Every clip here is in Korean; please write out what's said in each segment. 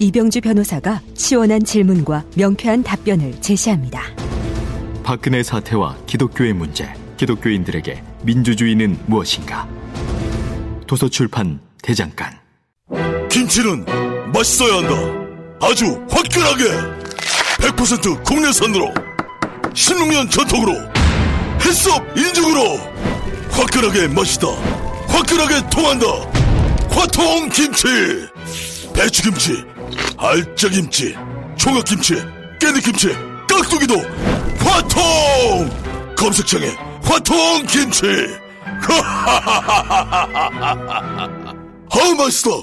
이병주 변호사가 시원한 질문과 명쾌한 답변을 제시합니다. 박근혜 사태와 기독교의 문제 기독교인들에게 민주주의는 무엇인가 도서출판 대장간 김치는 맛있어야 한다. 아주 화끈하게 100% 국내산으로 16년 전통으로 햇섭 인증으로 화끈하게 맛있다. 화끈하게 통한다. 화통 김치. 배추김치, 알짜김치, 총각김치, 깨잎김치, 깍두기도 화통. 검색창에 화통 김치. 아 맛있어.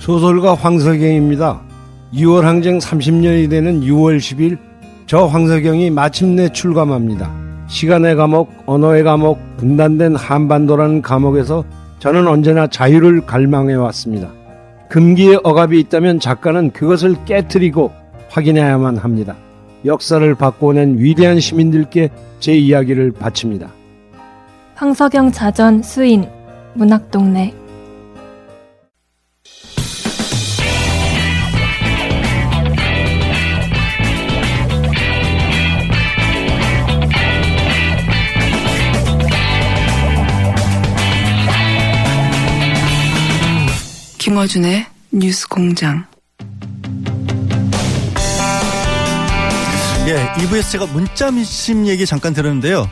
소설가 황석영입니다. 6월 항쟁 30년이 되는 6월 10일 저 황석영이 마침내 출감합니다. 시간의 감옥, 언어의 감옥, 분단된 한반도라는 감옥에서 저는 언제나 자유를 갈망해 왔습니다. 금기의 억압이 있다면 작가는 그것을 깨뜨리고 확인해야만 합니다. 역사를 바꿔낸 위대한 시민들께 제 이야기를 바칩니다. 황석영 자전 수인 문학동네 김어준의 뉴스 공장. 예, 2부에서 제가 문자 미심 얘기 잠깐 들었는데요.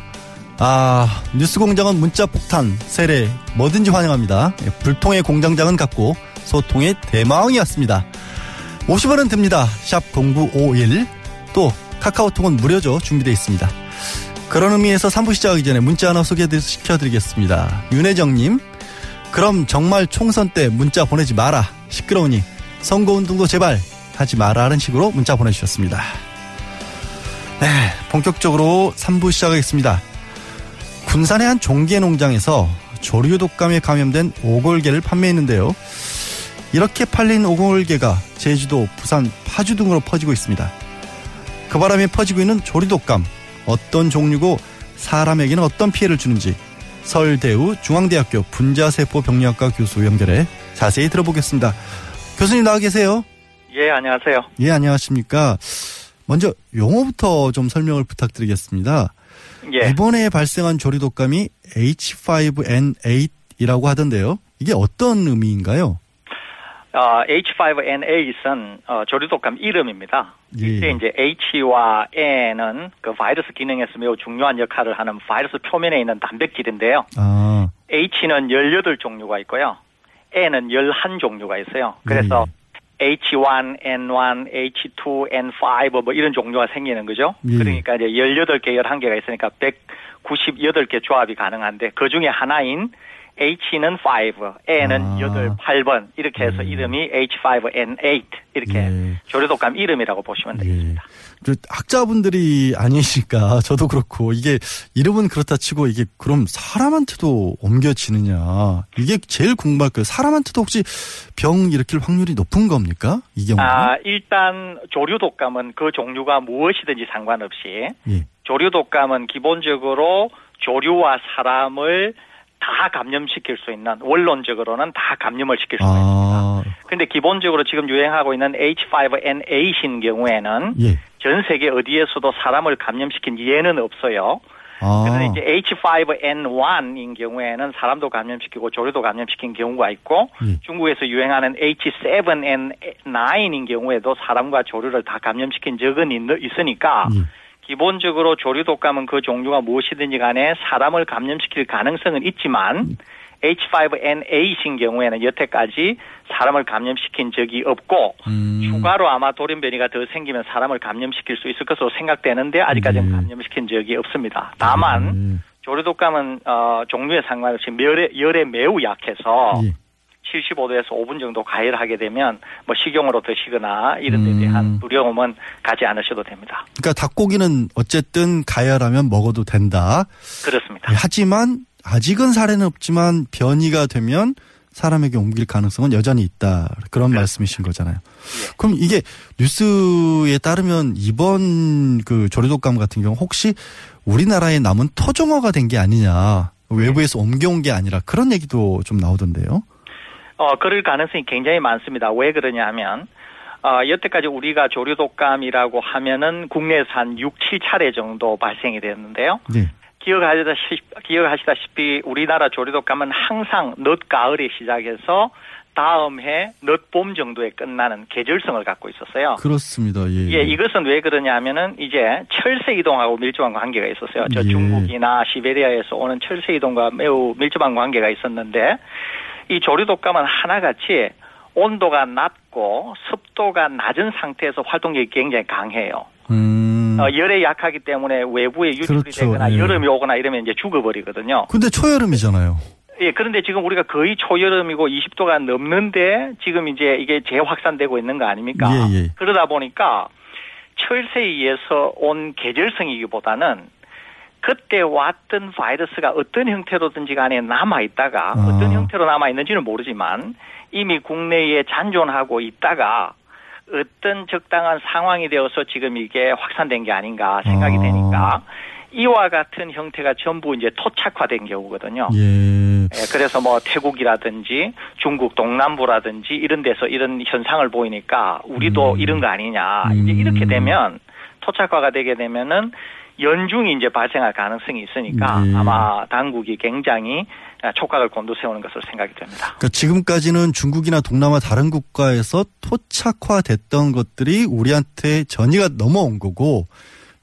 아, 뉴스 공장은 문자 폭탄, 세례, 뭐든지 환영합니다. 예, 불통의 공장장은 같고, 소통의 대마왕이었습니다. 50원은 듭니다. 샵 0951. 또, 카카오톡은 무료죠. 준비되어 있습니다. 그런 의미에서 3부 시작하기 전에 문자 하나 소개시켜드리겠습니다. 윤혜정님, 그럼 정말 총선 때 문자 보내지 마라. 시끄러우니 선거운동도 제발 하지 마라. 하는 식으로 문자 보내주셨습니다. 네, 본격적으로 3부 시작하겠습니다. 군산의 한 종개 농장에서 조류 독감에 감염된 오골개를 판매했는데요. 이렇게 팔린 오골개가 제주도, 부산, 파주 등으로 퍼지고 있습니다. 그 바람에 퍼지고 있는 조류 독감 어떤 종류고 사람에게는 어떤 피해를 주는지 서울대우 중앙대학교 분자세포 병리학과 교수 연결해 자세히 들어보겠습니다. 교수님 나와 계세요? 예, 안녕하세요. 예, 안녕하십니까. 먼저 용어부터 좀 설명을 부탁드리겠습니다. 예. 이번에 발생한 조류 독감이 H5N8이라고 하던데요. 이게 어떤 의미인가요? 어, H5N8은 어, 조류독감 이름입니다. 예. 이때 이제 H와 N은 그 바이러스 기능에서 매우 중요한 역할을 하는 바이러스 표면에 있는 단백질인데요. 아, H는 18종류가 있고요. N은 11종류가 있어요. 그래서 H1, N1, H2, N5 뭐 이런 종류가 생기는 거죠. 예. 그러니까 이제 18개, 11개가 있으니까 198개 조합이 가능한데 그 중에 하나인 H는 5, N은 아. 8, 8번 이렇게 해서 예. 이름이 H5N8 이렇게 예. 조류독감 이름이라고 보시면 되겠습니다. 저 학자분들이 아니시니까 저도 그렇고 이게 이름은 그렇다 치고 이게 그럼 사람한테도 옮겨지느냐 이게 제일 궁금할 거예요. 사람한테도 혹시 병 일으킬 확률이 높은 겁니까? 이 경우는? 아, 일단 조류독감은 그 종류가 무엇이든지 상관없이 예. 조류독감은 기본적으로 조류와 사람을 다 감염시킬 수 있는 원론적으로는 다 감염을 시킬 수 있습니다. 아, 근데 기본적으로 지금 유행하고 있는 H5N8인 경우에는 예. 전 세계 어디에서도 사람을 감염시킨 예는 없어요. 아. 그래서 이제 H5N1인 경우에는 사람도 감염시키고 조류도 감염시킨 경우가 있고 예. 중국에서 유행하는 H7N9인 경우에도 사람과 조류를 다 감염시킨 적은 있, 있으니까 예. 기본적으로 조류 독감은 그 종류가 무엇이든지 간에 사람을 감염시킬 가능성은 있지만 H5N8인 경우에는 여태까지 사람을 감염시킨 적이 없고 음. 추가로 아마 돌연변이가 더 생기면 사람을 감염시킬 수 있을 것으로 생각되는데 아직까지는 네. 감염시킨 적이 없습니다. 다만 음. 조류 독감은 어, 종류에 상관없이 열에, 열에 매우 약해서 예. 75도에서 5분 정도 가열하게 되면 뭐 식용으로 드시거나 이런 데 음. 대한 두려움은 가지 않으셔도 됩니다. 그러니까 닭고기는 어쨌든 가열하면 먹어도 된다. 그렇습니다. 예, 하지만 아직은 사례는 없지만 변이가 되면 사람에게 옮길 가능성은 여전히 있다. 그런 말씀이신 거잖아요. 그럼 이게 뉴스에 따르면 이번 그 조류독감 같은 경우 혹시 우리나라에 남은 토종어가 된 게 아니냐. 외부에서 옮겨온 게 아니라 그런 얘기도 좀 나오던데요. 어, 그럴 가능성이 굉장히 많습니다. 왜 그러냐 하면, 어, 여태까지 우리가 조류독감이라고 하면은 국내에서 한 6, 7차례 정도 발생이 됐는데요. 네. 기억하시다시피, 기억하시다시피 우리나라 조류독감은 항상 늦 가을에 시작해서 다음 해 늦봄 정도에 끝나는 계절성을 갖고 있었어요. 그렇습니다. 예. 예, 이것은 왜 그러냐 하면은 이제 철새 이동하고 밀접한 관계가 있었어요. 저 예. 중국이나 시베리아에서 오는 철새 이동과 매우 밀접한 관계가 있었는데 이 조류독감은 하나같이 온도가 낮고 습도가 낮은 상태에서 활동력이 굉장히 강해요. 음. 어, 열에 약하기 때문에 외부에 유출이 그렇죠. 되거나 예. 여름이 오거나 이러면 이제 죽어버리거든요. 근데 초여름이잖아요. 예, 그런데 지금 우리가 거의 초여름이고 20도가 넘는데 지금 이제 이게 재확산되고 있는 거 아닙니까? 예, 예. 그러다 보니까 철새에 의해서 온 계절성이기보다는 그때 왔던 바이러스가 어떤 형태로든지 간에 남아 있다가 아. 어떤 형태로 남아 있는지는 모르지만 이미 국내에 잔존하고 있다가 어떤 적당한 상황이 되어서 지금 이게 확산된 게 아닌가 생각이 아. 되니까 이와 같은 형태가 전부 이제 토착화된 경우거든요. 예. 예, 그래서 뭐 태국이라든지 중국 동남부라든지 이런 데서 이런 현상을 보이니까 우리도 음. 이런 거 아니냐. 이제 이렇게 되면 토착화가 되게 되면은 연중이 이제 발생할 가능성이 있으니까 네. 아마 당국이 굉장히 촉각을 곤두세우는 것으로 생각이 됩니다. 그러니까 지금까지는 중국이나 동남아 다른 국가에서 토착화됐던 것들이 우리한테 전이가 넘어온 거고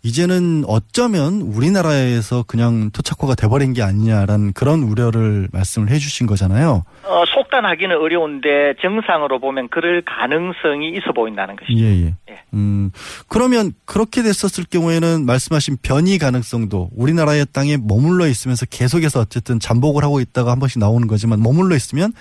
이제는 어쩌면 우리나라에서 그냥 토착화가 돼버린 게 아니냐라는 그런 우려를 말씀을 해주신 거잖아요. 어, 속단하기는 어려운데 정상으로 보면 그럴 가능성이 있어 보인다는 것이죠. 예, 예. 음, 그러면 그렇게 됐었을 경우에는 말씀하신 변이 가능성도 우리나라의 땅에 머물러 있으면서 계속해서 어쨌든 잠복을 하고 있다가 한 번씩 나오는 거지만 머물러 있으면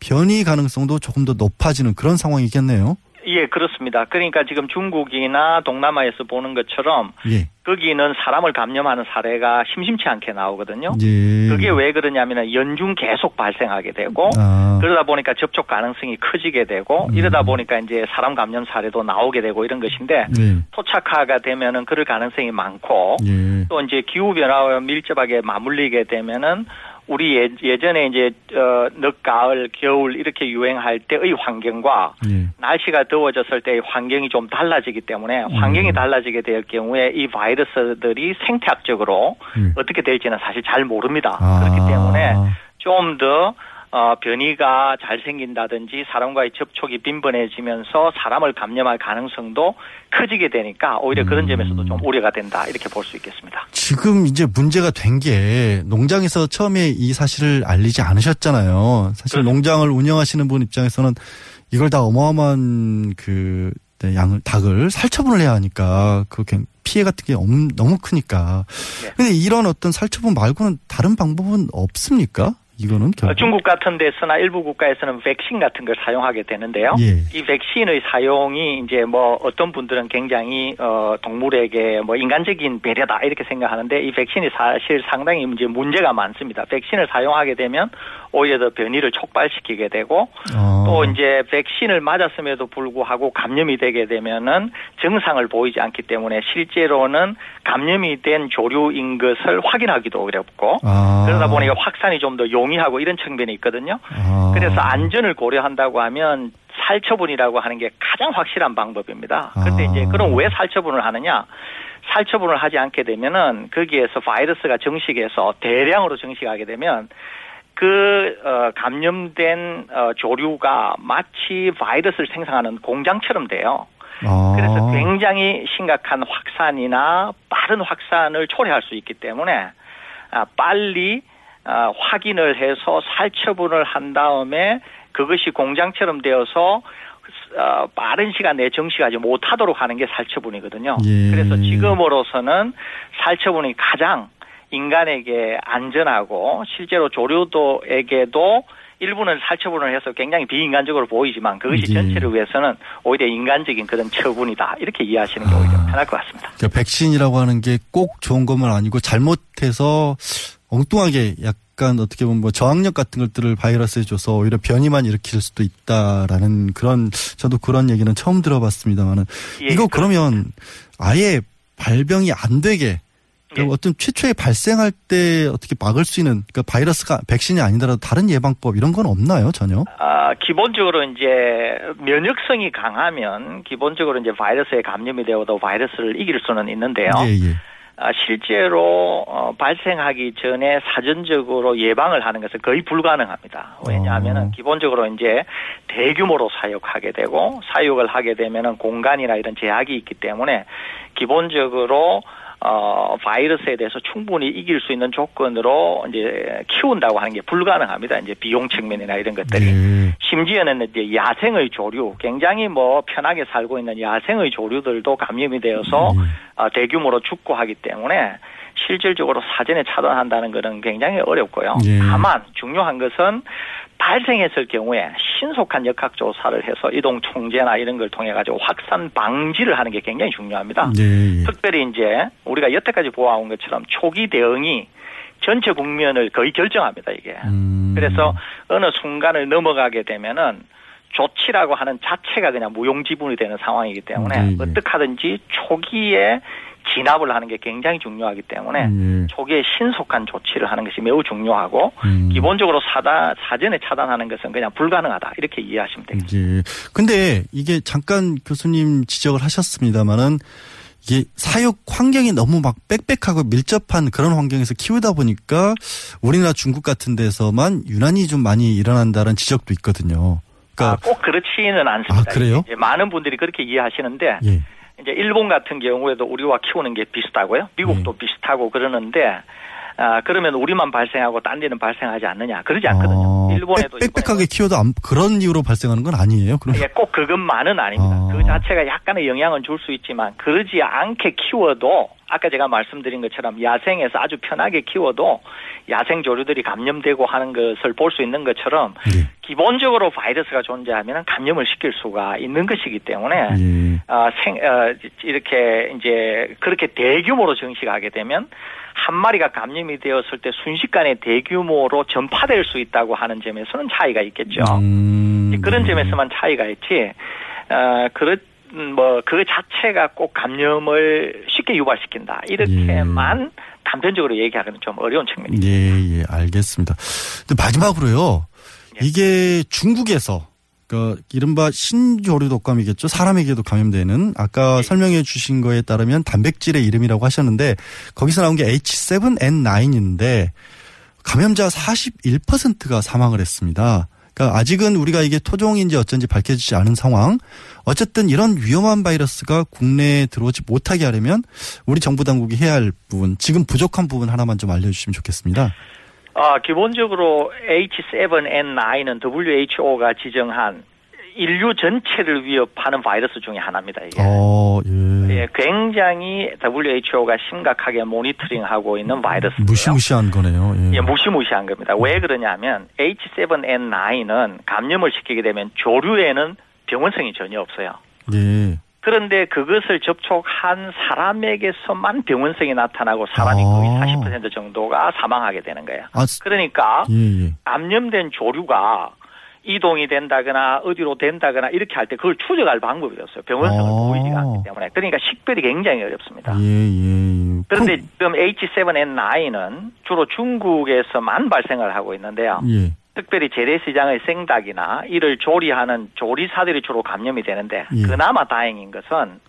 변이 가능성도 조금 더 높아지는 그런 상황이겠네요. 예, 그렇습니다. 그러니까 지금 중국이나 동남아에서 보는 것처럼 예. 거기는 사람을 감염하는 사례가 심심치 않게 나오거든요. 예. 그게 왜 그러냐면 연중 계속 발생하게 되고 아. 그러다 보니까 접촉 가능성이 커지게 되고 음. 이러다 보니까 이제 사람 감염 사례도 나오게 되고 이런 것인데 예. 토착화가 되면은 그럴 가능성이 많고 예. 또 이제 기후 변화와 밀접하게 맞물리게 되면은 우리 예, 예전에 이제 어, 늦 가을 겨울 이렇게 유행할 때의 환경과 예. 날씨가 더워졌을 때 환경이 좀 달라지기 때문에 음. 환경이 달라지게 될 경우에 이 바이러스들이 생태학적으로 예. 어떻게 될지는 사실 잘 모릅니다. 아. 그렇기 때문에 좀더 어, 변이가 잘 생긴다든지 사람과의 접촉이 빈번해지면서 사람을 감염할 가능성도 커지게 되니까 오히려 그런 음. 점에서도 좀 우려가 된다 이렇게 볼 수 있겠습니다. 지금 이제 문제가 된 게 농장에서 처음에 이 사실을 알리지 않으셨잖아요. 사실 농장을 운영하시는 분 입장에서는 이걸 다 어마어마한 그 네, 양을 닭을 살처분을 해야 하니까 그 피해 같은 게 엄- 너무 크니까. 네. 근데 이런 어떤 살처분 말고는 다른 방법은 없습니까? 이거는 어, 결국. 중국 같은 데서나 일부 국가에서는 백신 같은 걸 사용하게 되는데요. 예. 이 백신의 사용이 이제 뭐 어떤 분들은 굉장히 어 동물에게 뭐 인간적인 배려다 이렇게 생각하는데 이 백신이 사실 상당히 이제 문제가 많습니다. 백신을 사용하게 되면 오히려 더 변이를 촉발시키게 되고 어. 또 이제 백신을 맞았음에도 불구하고 감염이 되게 되면은 증상을 보이지 않기 때문에 실제로는 감염이 된 조류인 것을 확인하기도 어렵고 아. 그러다 보니까 확산이 좀더 용 이하고 이런 측면이 있거든요. 아. 그래서 안전을 고려한다고 하면 살처분이라고 하는 게 가장 확실한 방법입니다. 그런데 아. 이제 그럼 왜 살처분을 하느냐? 살처분을 하지 않게 되면은 거기에서 바이러스가 정식해서 대량으로 정식하게 되면 그 어, 감염된 어, 조류가 마치 바이러스를 생성하는 공장처럼 돼요. 아. 그래서 굉장히 심각한 확산이나 빠른 확산을 초래할 수 있기 때문에 아, 빨리 아, 확인을 해서 살처분을 한 다음에 그것이 공장처럼 되어서 어, 빠른 시간 내에 정식하지 못하도록 하는 게 살처분이거든요. 예. 그래서 지금으로서는 살처분이 가장 인간에게 안전하고 실제로 조류도에게도 일부는 살처분을 해서 굉장히 비인간적으로 보이지만 그것이 예. 전체를 위해서는 오히려 인간적인 그런 처분이다 이렇게 이해하시는 게 오히려 편할 것 같습니다. 그러니까 백신이라고 하는 게 꼭 좋은 것만 아니고 잘못해서 엉뚱하게 약간 어떻게 보면 뭐 저항력 같은 것들을 바이러스에 줘서 오히려 변이만 일으킬 수도 있다라는 그런 저도 그런 얘기는 처음 들어봤습니다만은 예, 이거 그러면 아예 발병이 안 되게 그럼 어떤 최초에 발생할 때 어떻게 막을 수 있는 그러니까 바이러스가 백신이 아니더라도 다른 예방법 이런 건 없나요 전혀? 아, 기본적으로 이제 면역성이 강하면 기본적으로 이제 바이러스에 감염이 되어도 바이러스를 이길 수는 있는데요. 예 예. 아, 실제로 어, 발생하기 전에 사전적으로 예방을 하는 것은 거의 불가능합니다. 왜냐하면은 기본적으로 이제 대규모로 사육하게 되고 사육을 하게 되면은 공간이나 이런 제약이 있기 때문에 기본적으로 어, 바이러스에 대해서 충분히 이길 수 있는 조건으로 이제 키운다고 하는 게 불가능합니다. 이제 비용 측면이나 이런 것들이. 예. 심지어는 이제 야생의 조류, 굉장히 뭐 편하게 살고 있는 야생의 조류들도 감염이 되어서 어, 대규모로 죽고 하기 때문에 실질적으로 사전에 차단한다는 것은 굉장히 어렵고요. 예. 다만 중요한 것은 발생했을 경우에 신속한 역학 조사를 해서 이동 통제나 이런 걸 통해 가지고 확산 방지를 하는 게 굉장히 중요합니다. 예, 예. 특별히 이제 우리가 여태까지 보아온 것처럼 초기 대응이 전체 국면을 거의 결정합니다 이게. 음. 그래서 어느 순간을 넘어가게 되면은 조치라고 하는 자체가 그냥 무용지분이 되는 상황이기 때문에 네, 네. 어떻게 하든지 초기에 진압을 하는 게 굉장히 중요하기 때문에 예. 초기에 신속한 조치를 하는 것이 매우 중요하고 음. 기본적으로 사다, 사전에 차단하는 것은 그냥 불가능하다 이렇게 이해하시면 되겠습니다. 예. 근데 이게 잠깐 교수님 지적을 하셨습니다만은 이게 사육 환경이 너무 막 빽빽하고 밀접한 그런 환경에서 키우다 보니까 우리나라 중국 같은 데서만 유난히 좀 많이 일어난다는 지적도 있거든요. 그러니까 아, 꼭 그렇지는 않습니다. 아, 그래요? 많은 분들이 그렇게 이해하시는데 예. 이제 일본 같은 경우에도 우리와 키우는 게 비슷하고요. 미국도 예. 비슷하고 그러는데 아, 그러면 우리만 발생하고 딴 데는 발생하지 않느냐? 그러지 않거든요. 아, 일본에도 빽- 빽빽하게 키워도 안- 그런 이유로 발생하는 건 아니에요. 그럼 이게 꼭 그것만은 아닙니다. 아. 그 자체가 약간의 영향은 줄 수 있지만 그러지 않게 키워도 아까 제가 말씀드린 것처럼 야생에서 아주 편하게 키워도 야생 조류들이 감염되고 하는 것을 볼 수 있는 것처럼 예. 기본적으로 바이러스가 존재하면 감염을 시킬 수가 있는 것이기 때문에 예. 어, 생, 어, 이렇게 이제 그렇게 대규모로 정식하게 되면 한 마리가 감염이 되었을 때 순식간에 대규모로 전파될 수 있다고 하는 점에서는 차이가 있겠죠. 음, 그런 네. 점에서만 차이가 있지, 어, 그렇, 뭐, 그 자체가 꼭 감염을 쉽게 유발시킨다. 이렇게만 단편적으로 얘기하기는 좀 어려운 측면이 있습니다. 예, 예, 알겠습니다. 근데 마지막으로요. 예. 이게 중국에서 그 이른바 신조류 독감이겠죠. 사람에게도 감염되는 예. 아까 설명해 주신 거에 따르면 단백질의 이름이라고 하셨는데 거기서 나온 게 H7N9인데 감염자 41%가 사망을 했습니다. 그러니까 아직은 우리가 이게 토종인지 어쩐지 밝혀지지 않은 상황. 어쨌든 이런 위험한 바이러스가 국내에 들어오지 못하게 하려면 우리 정부 당국이 해야 할 부분, 지금 부족한 부분 하나만 좀 알려주시면 좋겠습니다. 아, 기본적으로 H7N9는 WHO가 지정한 인류 전체를 위협하는 바이러스 중에 하나입니다, 이게. 어, 예. 예, 굉장히 WHO가 심각하게 모니터링하고 있는 바이러스. 무시무시한 거네요. 예. 예, 무시무시한 겁니다. 왜 그러냐면 H7N9은 감염을 시키게 되면 조류에는 병원성이 전혀 없어요. 예. 그런데 그것을 접촉한 사람에게서만 병원성이 나타나고 사람이 아. 거의 40% 정도가 사망하게 되는 거예요. 아, 그러니까 예, 예. 감염된 조류가 이동이 된다거나 어디로 된다거나 이렇게 할 때 그걸 추적할 방법이 없어요. 병원성을 아. 보이지가 않기 때문에. 그러니까 식별이 굉장히 어렵습니다. 예, 예. 그런데 지금 H7N9은 주로 중국에서만 발생을 하고 있는데요. 예. 특별히 재래시장의 생닭이나 이를 조리하는 조리사들이 주로 감염이 되는데 예. 그나마 다행인 것은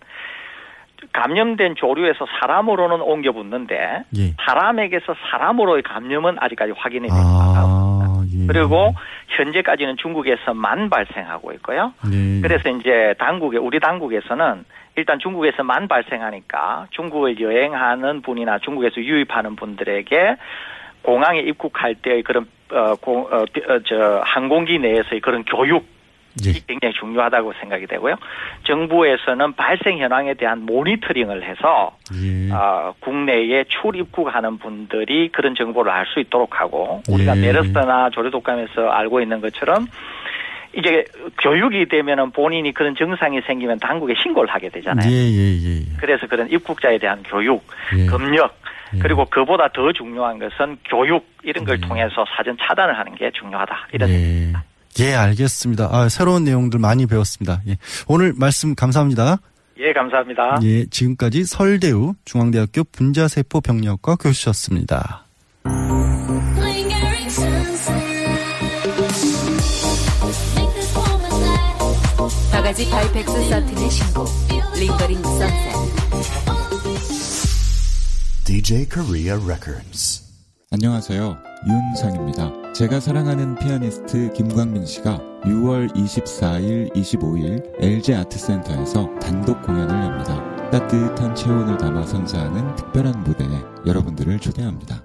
감염된 조류에서 사람으로는 옮겨 붙는데 예. 사람에게서 사람으로의 감염은 아직까지 확인이 되지 아, 예. 그리고 현재까지는 중국에서만 발생하고 있고요. 네. 그래서 이제 당국에 우리 당국에서는 일단 중국에서만 발생하니까 중국을 여행하는 분이나 중국에서 유입하는 분들에게 공항에 입국할 때의 그런 어, 공, 어, 띠- 어, 저 항공기 내에서의 그런 교육이 예. 굉장히 중요하다고 생각이 되고요. 정부에서는 발생 현황에 대한 모니터링을 해서 예. 어, 국내에 출입국하는 분들이 그런 정보를 알 수 있도록 하고 우리가 예. 메르스나 조류독감에서 알고 있는 것처럼 이제 교육이 되면은 본인이 그런 증상이 생기면 당국에 신고를 하게 되잖아요. 예, 예, 예. 그래서 그런 입국자에 대한 교육, 예. 검역 예. 그리고 그보다 더 중요한 것은 교육 이런 걸 통해서 사전 차단을 하는 게 중요하다 이런 예. 예, 알겠습니다. 아, 새로운 내용들 많이 배웠습니다. 예. 오늘 말씀 감사합니다. 예 감사합니다. 예, 지금까지 설대우 중앙대학교 분자세포 병력과 교수셨습니다. 바가지 바이펙스 사틴의 신곡 링거링 선셋 DJ Korea Records. 안녕하세요. 윤상입니다. 제가 사랑하는 피아니스트 김광민 씨가 6월 24일, 25일 LG 아트센터에서 단독 공연을 엽니다. 따뜻한 체온을 담아 선사하는 특별한 무대에 여러분들을 초대합니다.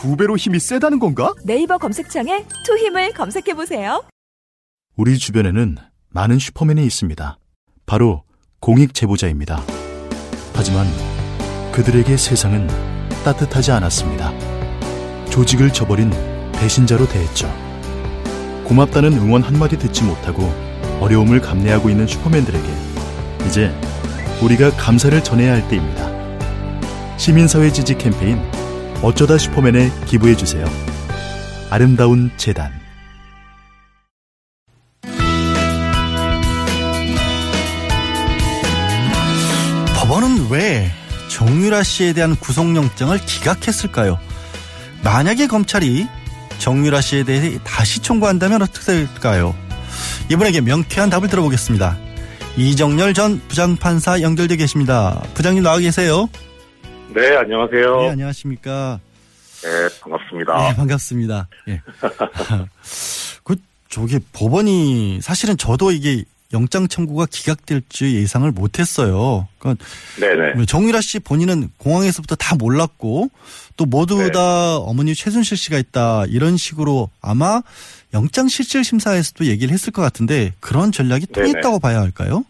두 배로 힘이 세다는 건가? 네이버 검색창에 투 힘을 검색해 보세요. 우리 주변에는 많은 슈퍼맨이 있습니다. 바로 공익 제보자입니다. 하지만 그들에게 세상은 따뜻하지 않았습니다. 조직을 저버린 배신자로 대했죠. 고맙다는 응원 한마디 듣지 못하고 어려움을 감내하고 있는 슈퍼맨들에게 이제 우리가 감사를 전해야 할 때입니다. 시민사회 지지 캠페인 어쩌다 슈퍼맨에 기부해 주세요. 아름다운 재단 법원은 왜 정유라 씨에 대한 구속영장을 기각했을까요? 만약에 검찰이 정유라 씨에 대해 다시 청구한다면 어떻게 될까요? 이분에게 명쾌한 답을 들어보겠습니다. 이정열 전 부장판사 연결돼 계십니다. 부장님 나와 계세요? 네, 안녕하세요. 네, 안녕하십니까. 네, 반갑습니다. 네, 반갑습니다. 예. 그, 저기, 법원이, 사실은 저도 이게 영장 청구가 기각될 줄 예상을 못 했어요. 그러니까 네네. 정유라 씨 본인은 공항에서부터 다 몰랐고, 또 모두 네. 다 어머니 최순실 씨가 있다, 이런 식으로 아마 영장 실질 심사에서도 얘기를 했을 것 같은데, 그런 전략이 네네. 통했다고 봐야 할까요?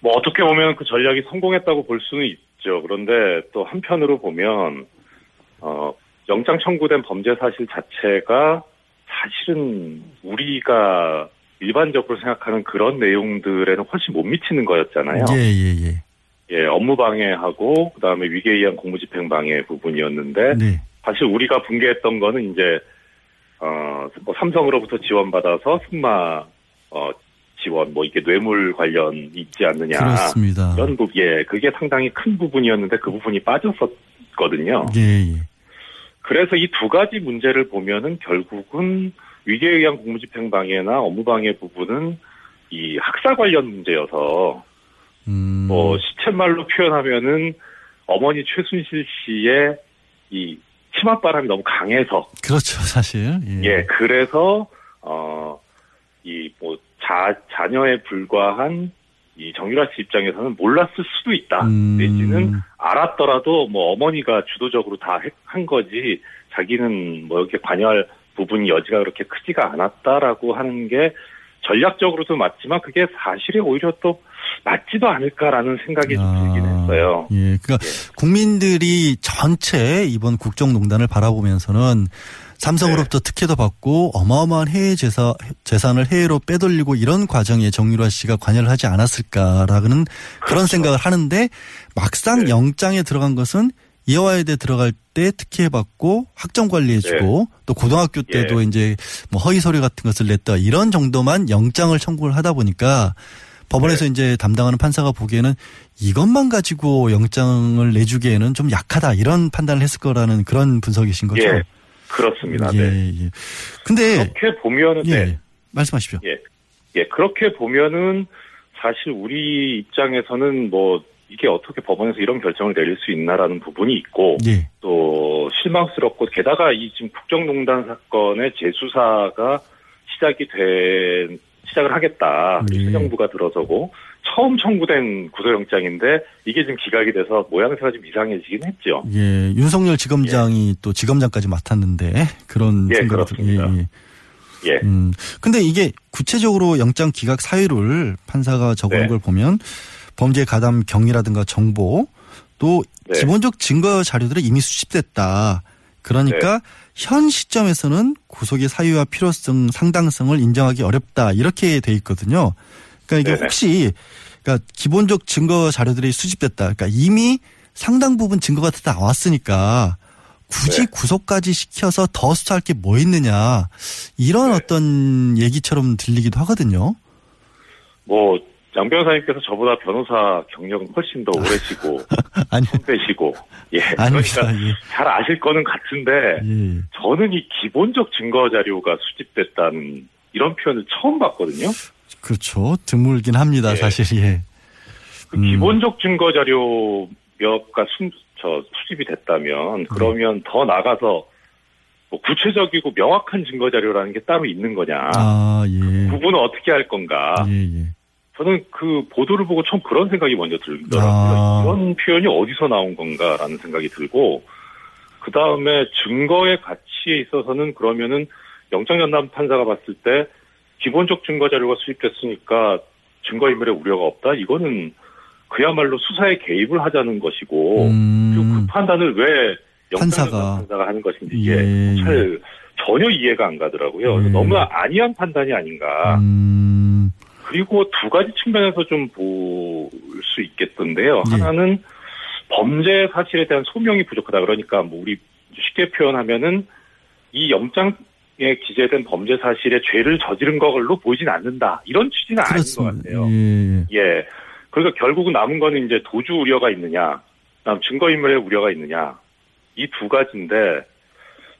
뭐 어떻게 보면 그 전략이 성공했다고 볼 수는 있죠. 그런데 또 한편으로 보면 어 영장 청구된 범죄 사실 자체가 사실은 우리가 일반적으로 생각하는 그런 내용들에는 훨씬 못 미치는 거였잖아요. 예, 예, 예. 예, 업무 방해하고 그다음에 위계에 의한 공무집행 방해 부분이었는데 네. 사실 우리가 붕괴했던 거는 이제 어 뭐 삼성으로부터 지원받아서 승마 어 지원 뭐 이게 뇌물 관련 있지 않느냐 그렇습니다. 이런 부 예, 그게 상당히 큰 부분이었는데 그 부분이 빠졌었거든요. 예, 예. 그래서 이 두 가지 문제를 보면은 결국은 위계에 의한 공무집행 방해나 업무 방해 부분은 이 학사 관련 문제여서 음. 뭐 시쳇말로 표현하면은 어머니 최순실 씨의 이 치맛바람이 너무 강해서 그렇죠, 사실. 예. 예, 그래서 어 이 뭐 자 자녀에 불과한 이 정유라 씨 입장에서는 몰랐을 수도 있다. 음. 내지는 알았더라도 뭐 어머니가 주도적으로 다 한 거지 자기는 뭐 이렇게 관여할 부분이 여지가 그렇게 크지가 않았다라고 하는 게 전략적으로도 맞지만 그게 사실에 오히려 또 맞지도 않을까라는 생각이 좀 들긴 했어요. 예, 그러니까 국민들이 전체 이번 국정농단을 바라보면서는 삼성으로부터 네. 특혜도 받고 어마어마한 해외 재산, 재산을 해외로 빼돌리고 이런 과정에 정유라 씨가 관여를 하지 않았을까라는 그런 그렇죠. 생각을 하는데 막상 네. 영장에 들어간 것은 미화와이대 들어갈 때 특혜 받고 학점 관리해주고 또 고등학교 때도 이제 뭐 허위 서류 같은 것을 냈다 이런 정도만 영장을 청구를 하다 보니까 법원에서 이제 담당하는 판사가 보기에는 이것만 가지고 영장을 내주기에는 좀 약하다 이런 판단을 했을 거라는 그런 분석이신 거죠. 예, 그렇습니다. 예, 네. 예. 근데 그렇게 보면은 예, 네. 말씀하십시오. 예. 예, 그렇게 보면은 사실 우리 입장에서는 뭐 이게 어떻게 법원에서 이런 결정을 내릴 수 있나라는 부분이 있고 예. 또 실망스럽고 게다가 이 지금 국정농단 사건의 재수사가 시작이 된 시작을 하겠다. 예. 새 정부가 들어서고 처음 청구된 구속영장인데 이게 지금 기각이 돼서 모양새가 좀 이상해지긴 했죠. 예, 윤석열 지검장이 또 지검장까지 맡았는데 그런 예, 생각이 들- 그렇습니다. 예, 예. 예. 음. 근데 이게 구체적으로 영장 기각 사유를 판사가 적은 네. 걸 보면 범죄 가담 경위라든가 정보 또 네. 기본적 증거 자료들이 이미 수집됐다. 그러니까 네. 현 시점에서는 구속의 사유와 필요성, 상당성을 인정하기 어렵다. 이렇게 돼 있거든요. 그러니까 이게 네네. 혹시 그러니까 기본적 증거 자료들이 수집됐다. 그러니까 이미 상당 부분 증거가 다 나왔으니까 굳이 네. 구속까지 시켜서 더 수사할 게 뭐 있느냐 이런 네. 어떤 얘기처럼 들리기도 하거든요. 뭐장 변호사님께서 저보다 변호사 경력은 훨씬 더 오래시고 선배시고 예 아닙니다. 그러니까 예. 잘 아실 거는 같은데 예. 저는 이 기본적 증거 자료가 수집됐다는 이런 표현을 처음 봤거든요. 그렇죠. 드물긴 합니다. 예. 사실 예. 그 음. 기본적 증거 자료 몇가 수, 저, 수집이 됐다면 그러면 더 나가서 뭐 구체적이고 명확한 증거 자료라는 게 따로 있는 거냐? 아 예. 부분은 어떻게 할 건가? 예 예. 저는 그 보도를 보고 처음 그런 생각이 먼저 들더라고요. 아. 이런 표현이 어디서 나온 건가라는 생각이 들고 그 다음에 증거의 가치에 있어서는 그러면은 영장연담 판사가 봤을 때 기본적 증거 자료가 수집됐으니까 증거인멸의 우려가 없다. 이거는 그야말로 수사에 개입을 하자는 것이고 그리고 그 판단을 왜 음. 판사가. 판사가 하는 것인지 이게 예. 잘 전혀 이해가 안 가더라고요. 그래서 예. 너무 안이한 판단이 아닌가. 음. 그리고 두 가지 측면에서 좀 볼 수 있겠던데요. 예. 하나는 범죄 사실에 대한 소명이 부족하다. 그러니까 뭐 우리 쉽게 표현하면은 이 영장 에 기재된 범죄 사실에 죄를 저지른 걸로 보이진 않는다. 이런 취지는 아닌 것 같아요. 예. 예. 그러니까 결국은 남은 거는 이제 도주 우려가 있느냐, 다음 증거인멸의 우려가 있느냐, 이 두 가지인데,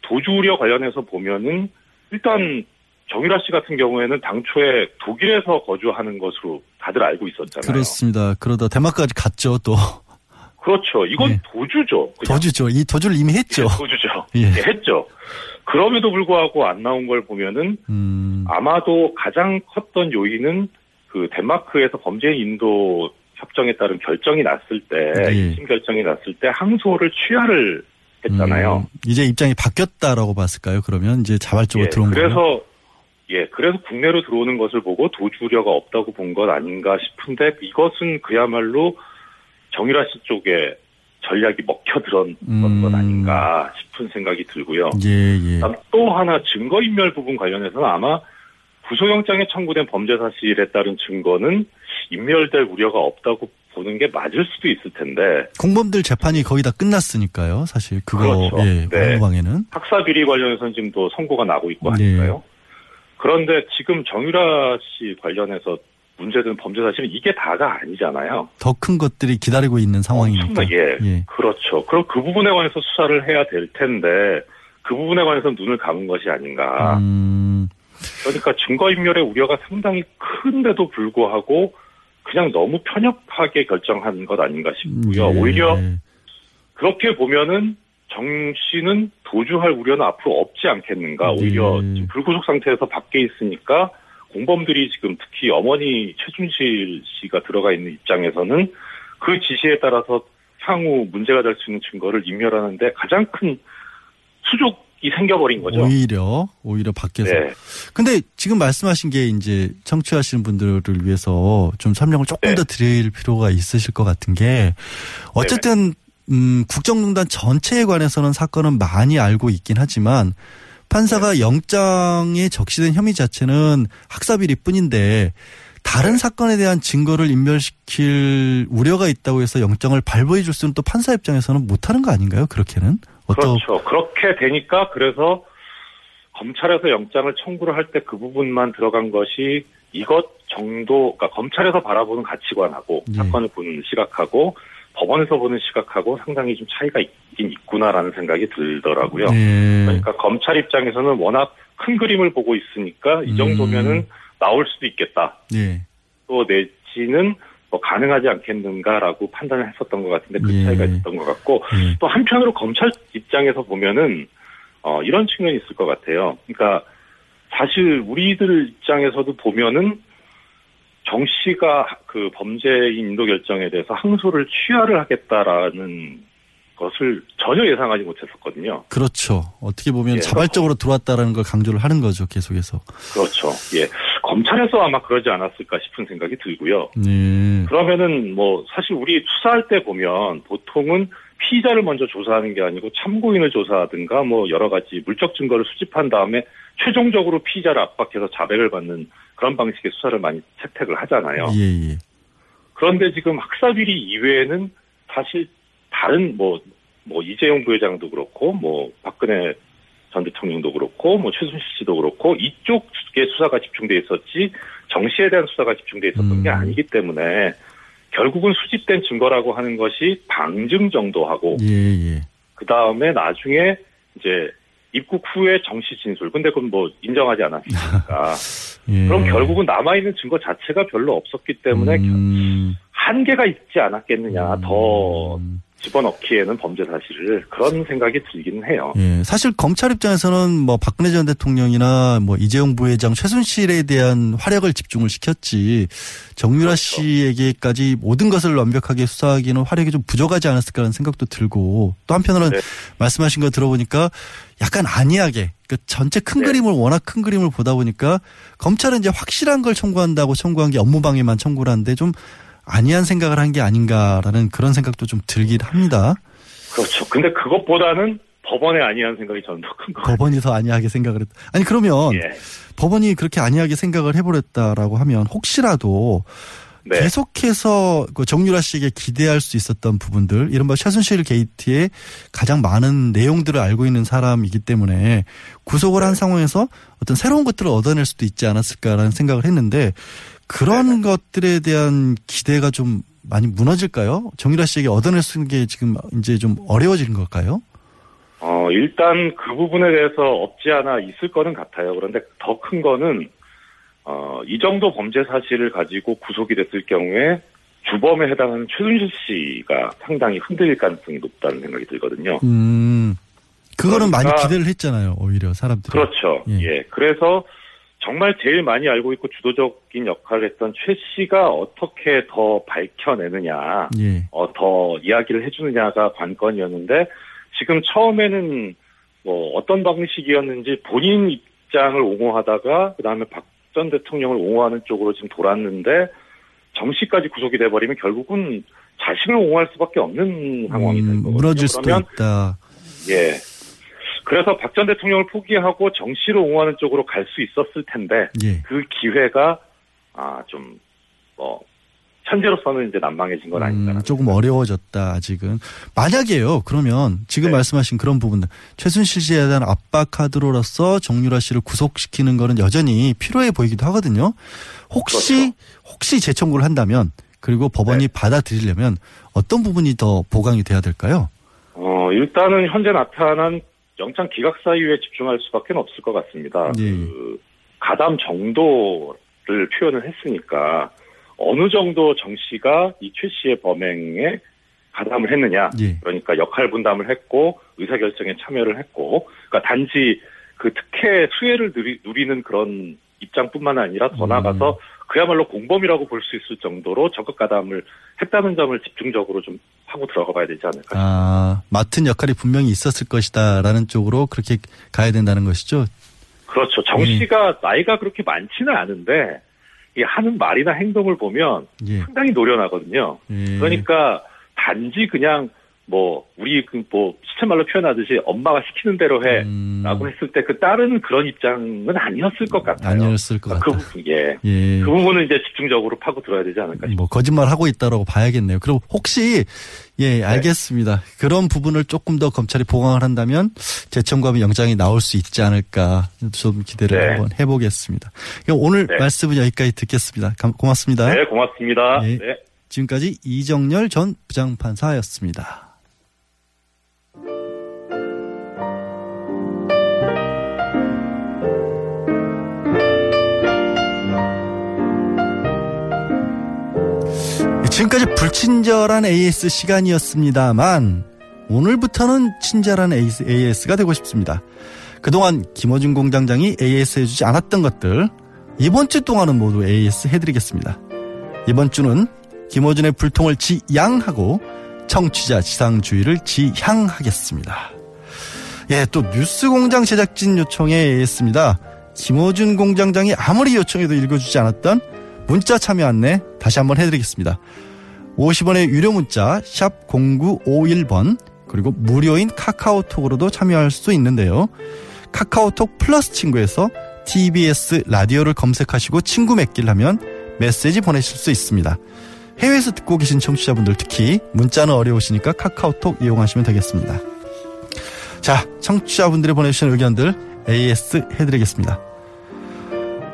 도주 우려 관련해서 보면은, 일단, 정유라 씨 같은 경우에는 당초에 독일에서 거주하는 것으로 다들 알고 있었잖아요. 그렇습니다. 그러다 대마까지 갔죠 또. 그렇죠. 이건 예. 도주죠. 그냥. 도주죠. 이 도주를 이미 했죠. 도주죠. 예. 예, 했죠. 그럼에도 불구하고 안 나온 걸 보면은 음. 아마도 가장 컸던 요인은 그 덴마크에서 범죄 인도 협정에 따른 결정이 났을 때, 예. 이심 결정이 났을 때 항소를 취하를 했잖아요. 음, 이제 입장이 바뀌었다라고 봤을까요? 그러면 이제 자발적으로 예, 들어온 거예요. 그래서 예, 그래서 국내로 들어오는 것을 보고 도주 우려가 없다고 본 것 아닌가 싶은데 이것은 그야말로 정유라 씨 쪽에 전략이 먹혀 들었던 음. 것 아닌가 싶은 생각이 들고요. 예, 예. 또 하나 증거인멸 부분 관련해서는 아마 구속영장에 청구된 범죄 사실에 따른 증거는 인멸될 우려가 없다고 보는 게 맞을 수도 있을 텐데 공범들 재판이 거의 다 끝났으니까요. 사실 그거 그렇죠. 예, 네. 학사 비리 관련해서는 지금 또 선고가 나고 있고 네. 하니까요. 그런데 지금 정유라 씨 관련해서 문제된 범죄 사실은 이게 다가 아니잖아요. 더 큰 것들이 기다리고 있는 상황이니까. 엄청나게. 예. 그렇죠. 그럼 그 부분에 관해서 수사를 해야 될 텐데 그 부분에 관해서 눈을 감은 것이 아닌가. 음, 그러니까 증거인멸의 우려가 상당히 큰데도 불구하고 그냥 너무 편협하게 결정한 것 아닌가 싶고요. 예. 오히려 그렇게 보면은 정 씨는 도주할 우려는 앞으로 없지 않겠는가. 오히려 네. 지금 불구속 상태에서 밖에 있으니까 공범들이 지금 특히 어머니 최준실 씨가 들어가 있는 입장에서는 그 지시에 따라서 향후 문제가 될 수 있는 증거를 인멸하는데 가장 큰 수족이 생겨버린 거죠. 오히려 오히려 밖에서. 네. 근데 지금 말씀하신 게 이제 청취하시는 분들을 위해서 좀 설명을 조금 네. 더 드릴 필요가 있으실 것 같은 게 어쨌든 음, 국정농단 전체에 관해서는 사건은 많이 알고 있긴 하지만 판사가 네. 영장에 적시된 혐의 자체는 학사비리뿐인데 다른 사건에 대한 증거를 인멸시킬 우려가 있다고 해서 영장을 발부해 줄 수는 또 판사 입장에서는 못하는 거 아닌가요? 그렇게는 어떤 그렇죠. 그렇게 되니까 그래서 검찰에서 영장을 청구를 할 때 그 부분만 들어간 것이 이것 정도, 그러니까 검찰에서 바라보는 가치관하고 예. 사건을 보는 시각하고 법원에서 보는 시각하고 상당히 좀 차이가 있긴 있구나라는 생각이 들더라고요. 예. 그러니까 검찰 입장에서는 워낙 큰 그림을 보고 있으니까 이 정도면은 나올 수도 있겠다. 예. 또 내지는 뭐 가능하지 않겠는가라고 판단을 했었던 것 같은데 그 예. 차이가 있었던 것 같고 또 한편으로 검찰 입장에서 보면은 어 이런 측면이 있을 것 같아요. 그러니까 사실 우리들 입장에서도 보면은 정 씨가 그 범죄인 인도 결정에 대해서 항소를 취하를 하겠다라는 것을 전혀 예상하지 못했었거든요. 그렇죠. 어떻게 보면 예. 자발적으로 들어왔다라는 걸 강조를 하는 거죠. 계속해서. 그렇죠. 예. 검찰에서 아마 그러지 않았을까 싶은 생각이 들고요. 네. 그러면은 뭐 사실 우리 수사할 때 보면 보통은 피의자를 먼저 조사하는 게 아니고 참고인을 조사하든가 뭐 여러 가지 물적 증거를 수집한 다음에 최종적으로 피의자를 압박해서 자백을 받는 그런 방식의 수사를 많이 채택을 하잖아요. 예, 예. 그런데 지금 학사비리 이외에는 사실 다른 뭐, 뭐 이재용 부회장도 그렇고 뭐 박근혜 전 대통령도 그렇고 뭐 최순실 씨도 그렇고 이쪽의 수사가 집중돼 있었지 정 씨에 대한 수사가 집중돼 있었던 게 아니기 때문에 결국은 수집된 증거라고 하는 것이 방증 정도 하고 예, 예. 그 다음에 나중에 이제 입국 후에 정씨 진술. 근데 그건 뭐 인정하지 않았으니까. 예. 그럼 결국은 남아있는 증거 자체가 별로 없었기 때문에 음. 한계가 있지 않았겠느냐. 더 집어넣기에는 범죄 사실을 그런 생각이 들기는 해요. 예, 사실 검찰 입장에서는 뭐 박근혜 전 대통령이나 뭐 이재용 부회장, 최순실에 대한 화력을 집중을 시켰지 정유라 씨에게까지 모든 것을 완벽하게 수사하기는 화력이 좀 부족하지 않았을까라는 생각도 들고 또 한편으로는 말씀하신 거 들어보니까 약간 안이하게 그 전체 큰 그림을 워낙 큰 그림을 보다 보니까 검찰은 이제 확실한 걸 청구한다고 청구한 게 업무방해만 청구를 하는데 좀 안이한 생각을 한 게 아닌가라는 그런 생각도 좀 들긴 합니다. 그렇죠. 근데 그것보다는 법원에 아니한 생각이 저는 더큰거 같아요. 법원이 더 안이하게 생각을 했. 아니 그러면 예. 법원이 그렇게 안이하게 생각을 해버렸다라고 하면 혹시라도 네. 계속해서 그 정유라 씨에게 기대할 수 있었던 부분들, 이른바 최순실 게이트의 가장 많은 내용들을 알고 있는 사람이기 때문에 구속을 네. 한 상황에서 어떤 새로운 것들을 얻어낼 수도 있지 않았을까라는 생각을 했는데 그런 네. 것들에 대한 기대가 좀 많이 무너질까요? 정유라 씨에게 얻어낼 수 있는 게 지금 이제 좀 어려워지는 걸까요? 어, 일단 그 부분에 대해서 없지 않아 있을 거는 같아요. 그런데 더 큰 거는, 어, 이 정도 범죄 사실을 가지고 구속이 됐을 경우에 주범에 해당하는 최순실 씨가 상당히 흔들릴 가능성이 높다는 생각이 들거든요. 음, 그거는 많이 그러니까- 기대를 했잖아요. 오히려 사람들이. 그렇죠. 예. 그래서 정말 제일 많이 알고 있고 주도적인 역할을 했던 최 씨가 어떻게 더 밝혀내느냐, 예. 어, 더 이야기를 해주느냐가 관건이었는데 지금 처음에는 뭐 어떤 방식이었는지 본인 입장을 옹호하다가 그 다음에 박 전 대통령을 옹호하는 쪽으로 지금 돌았는데 정 씨까지 구속이 돼버리면 결국은 자신을 옹호할 수밖에 없는 상황이 된 거거든요. 음, 무너질 수도 그러면 있다. 예. 그래서 박 전 대통령을 포기하고 정 씨를 옹호하는 쪽으로 갈 수 있었을 텐데 예. 그 기회가 아좀뭐 현재로서는 이제 난망해진 건 아닌가. 음, 조금 어려워졌다 아직은 만약에요 그러면 지금 네. 말씀하신 그런 부분들 최순실 씨에 대한 압박 카드로서 정유라 씨를 구속시키는 거는 여전히 필요해 보이기도 하거든요 혹시 그렇죠. 혹시 재청구를 한다면 그리고 법원이 네. 받아들이려면 어떤 부분이 더 보강이 돼야 될까요? 어 일단은 현재 나타난 영장 기각 사유에 집중할 수밖에 없을 것 같습니다. 예. 그 가담 정도를 표현을 했으니까 어느 정도 정 씨가 이 최 씨의 범행에 가담을 했느냐. 예. 그러니까 역할 분담을 했고 의사결정에 참여를 했고 그러니까 단지 그 특혜 수혜를 누리, 누리는 그런 입장뿐만 아니라 더 음. 나아가서 그야말로 공범이라고 볼 수 있을 정도로 적극 가담을 했다는 점을 집중적으로 좀 하고 들어가 봐야 되지 않을까. 아 맡은 역할이 분명히 있었을 것이다라는 쪽으로 그렇게 가야 된다는 것이죠. 그렇죠. 정 예. 씨가 나이가 그렇게 많지는 않은데 이 하는 말이나 행동을 보면 예. 상당히 노련하거든요. 예. 그러니까 단지 그냥 뭐 우리 그뭐 시체 말로 표현하듯이 엄마가 시키는 대로 해라고 했을 때 그 딸은 그런 입장은 아니었을 것 같아요. 아니었을 것그 같다. 부분 예. 예. 그 부분은 이제 집중적으로 파고 들어야 되지 않을까 싶습니다. 뭐 거짓말 하고 있다라고 봐야겠네요. 그리고 혹시 예 알겠습니다. 그런 부분을 조금 더 검찰이 보강을 한다면 재청구하면 영장이 나올 수 있지 않을까 좀 기대를 네. 한번 해보겠습니다. 그럼 오늘 네. 말씀은 여기까지 듣겠습니다. 감- 고맙습니다. 네, 고맙습니다. 예. 네. 지금까지 이정열 전 부장판사였습니다. 지금까지 불친절한 AS 시간이었습니다만 오늘부터는 친절한 AS가 되고 싶습니다. 그동안 김어준 공장장이 AS 해주지 않았던 것들 이번 주 동안은 모두 AS 해드리겠습니다. 이번 주는 김어준의 불통을 지양하고 청취자 지상주의를 지향하겠습니다. 예, 또 뉴스 공장 제작진 요청에 AS입니다. 김어준 공장장이 아무리 요청해도 읽어주지 않았던 문자 참여 안내 다시 한번 해드리겠습니다. 50원의 유료 문자 샵 0951번 그리고 무료인 카카오톡으로도 참여할 수 있는데요. 카카오톡 플러스 친구에서 TBS 라디오를 검색하시고 친구 맺기를 하면 메시지 보내실 수 있습니다. 해외에서 듣고 계신 청취자분들 특히 문자는 어려우시니까 카카오톡 이용하시면 되겠습니다. 자, 청취자분들이 보내주신 의견들 AS 해드리겠습니다.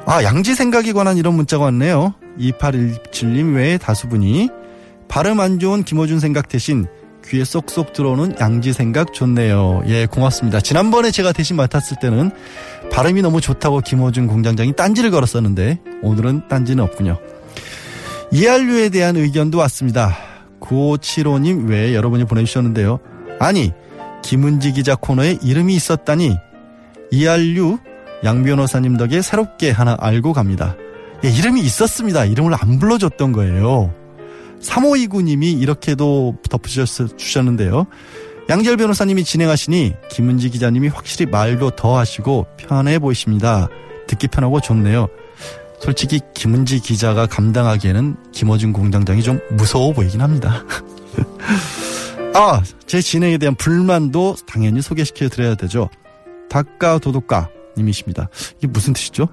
아, 양지 생각에 관한 이런 문자가 왔네요. 2817님 외에 다수분이 발음 안 좋은 김호준 생각 대신 귀에 쏙쏙 들어오는 양지 생각 좋네요. 예, 고맙습니다. 지난번에 제가 대신 맡았을 때는 발음이 너무 좋다고 김호준 공장장이 딴지를 걸었었는데 오늘은 딴지는 없군요. 이한류에 대한 의견도 왔습니다. 9575님 외에 여러분이 보내주셨는데요. 아니, 김은지 기자 코너에 이름이 있었다니 이한류 양 변호사님 덕에 새롭게 하나 알고 갑니다. 예, 이름이 있었습니다. 이름을 안 불러줬던 거예요. 3529님이 이렇게도 덧붙여주셨는데요. 양절 변호사님이 진행하시니 김은지 기자님이 확실히 말도 더 하시고 편해 보이십니다. 듣기 편하고 좋네요. 솔직히 김은지 기자가 감당하기에는 김어준 공장장이 좀 무서워 보이긴 합니다. 아, 제 진행에 대한 불만도 당연히 소개시켜 드려야 되죠. 닭가 도둑가 님이십니다. 이게 무슨 뜻이죠?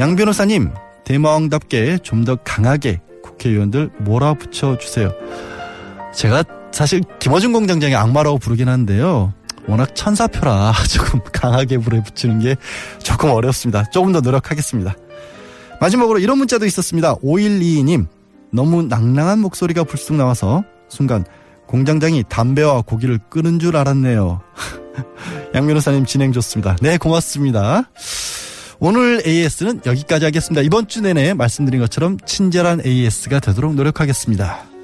양 변호사님, 대마왕답게 좀 더 강하게 국회의원들 몰아붙여 주세요. 제가 사실 김어준 공장장의 악마라고 부르긴 한데요. 워낙 천사표라 조금 강하게 물어붙이는 게 조금 어렵습니다. 조금 더 노력하겠습니다. 마지막으로 이런 문자도 있었습니다. 5122님, 너무 낭낭한 목소리가 불쑥 나와서 순간 공장장이 담배와 고기를 끄는 줄 알았네요. 양 변호사님 진행 좋습니다. 네, 고맙습니다. 오늘 AS는 여기까지 하겠습니다. 이번 주 내내 말씀드린 것처럼 친절한 AS가 되도록 노력하겠습니다.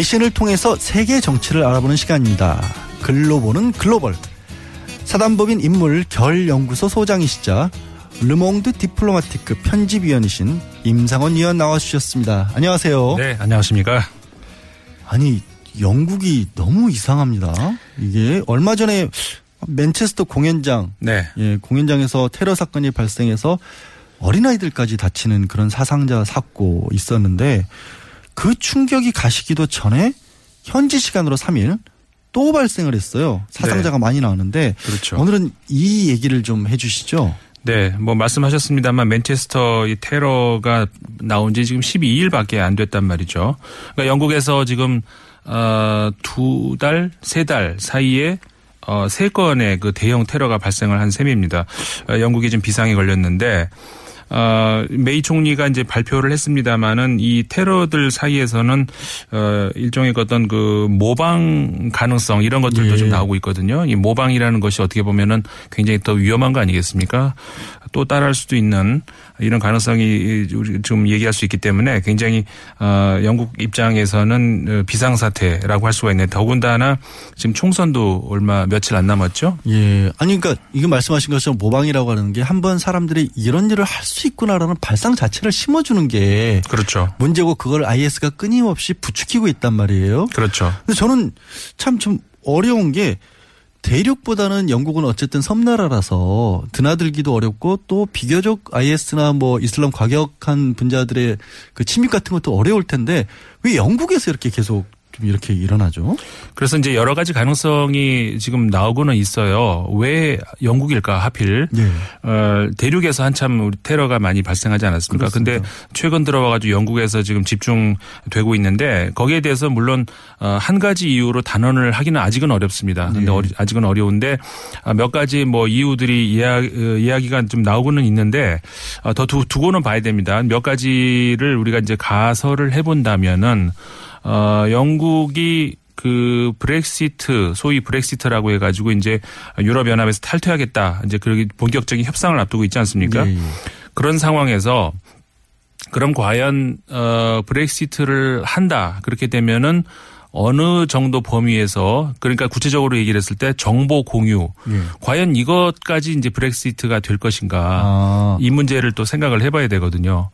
외신을 통해서 세계 정치를 알아보는 시간입니다. 글로 보는 글로벌. 사단법인 인문결연구소 소장이시자 르몽드 디플로마티크 편집위원이신 임상훈 위원 나와주셨습니다. 안녕하세요. 네, 안녕하십니까. 아니, 영국이 너무 이상합니다. 이게 얼마 전에 맨체스터 공연장. 네. 예, 공연장에서 테러 사건이 발생해서 어린아이들까지 다치는 그런 사상자 사고 있었는데 그 충격이 가시기도 전에 현지 시간으로 3일 또 발생을 했어요. 사상자가 네. 많이 나왔는데 그렇죠. 오늘은 이 얘기를 좀 해주시죠. 네, 뭐 말씀하셨습니다만 맨체스터 이 테러가 나온 지 지금 12일밖에 안 됐단 말이죠. 그러니까 영국에서 지금 어 두 달, 세 달 사이에 어, 세 건의 그 대형 테러가 발생을 한 셈입니다. 어, 영국이 지금 비상이 걸렸는데 어, 메이 총리가 이제 발표를 했습니다마는 이 테러들 사이에서는 어, 일종의 어떤 그 모방 가능성 이런 것들도 예. 좀 나오고 있거든요. 이 모방이라는 것이 어떻게 보면은 굉장히 더 위험한 거 아니겠습니까? 또 따라할 수도 있는 이런 가능성이 좀 얘기할 수 있기 때문에 굉장히 어, 영국 입장에서는 어, 비상 사태라고 할 수가 있네. 더군다나 지금 총선도 얼마 며칠 안 남았죠. 예. 아니, 그러니까 이거 말씀하신 것처럼 모방이라고 하는 게 한 번 사람들이 이런 일을 할수수 있구나라는 발상 자체를 심어주는 게 그렇죠. 문제고 그걸 IS가 끊임없이 부추기고 있단 말이에요. 그렇죠. 근데 저는 참 좀 어려운 게 대륙보다는 영국은 어쨌든 섬나라라서 드나들기도 어렵고 또 비교적 IS나 뭐 이슬람 과격한 분자들의 그 침입 같은 것도 어려울 텐데 왜 영국에서 이렇게 계속 좀 이렇게 일어나죠? 그래서 이제 여러 가지 가능성이 지금 나오고는 있어요. 왜 영국일까 하필 예. 어, 대륙에서 한참 우리 테러가 많이 발생하지 않았습니까? 근데 최근 들어와가지고 영국에서 지금 집중되고 있는데 거기에 대해서 물론 어, 한 가지 이유로 단언을 하기는 아직은 어렵습니다. 근데 예. 어리- 아직은 어려운데 아, 몇 가지 뭐 이유들이 이야, 어, 이야기가 좀 나오고는 있는데 어, 더 두, 두고는 봐야 됩니다. 몇 가지를 우리가 이제 가설을 해본다면은 어, 영국이 그 브렉시트 소위 브렉시트라고 해가지고 이제 유럽 연합에서 탈퇴하겠다 이제 그렇게 본격적인 협상을 앞두고 있지 않습니까? 예, 예. 그런 상황에서 그럼 과연 어 브렉시트를 한다 그렇게 되면은 어느 정도 범위에서 그러니까 구체적으로 얘기를 했을 때 정보 공유 예. 과연 이것까지 이제 브렉시트가 될 것인가 아. 이 문제를 또 생각을 해봐야 되거든요.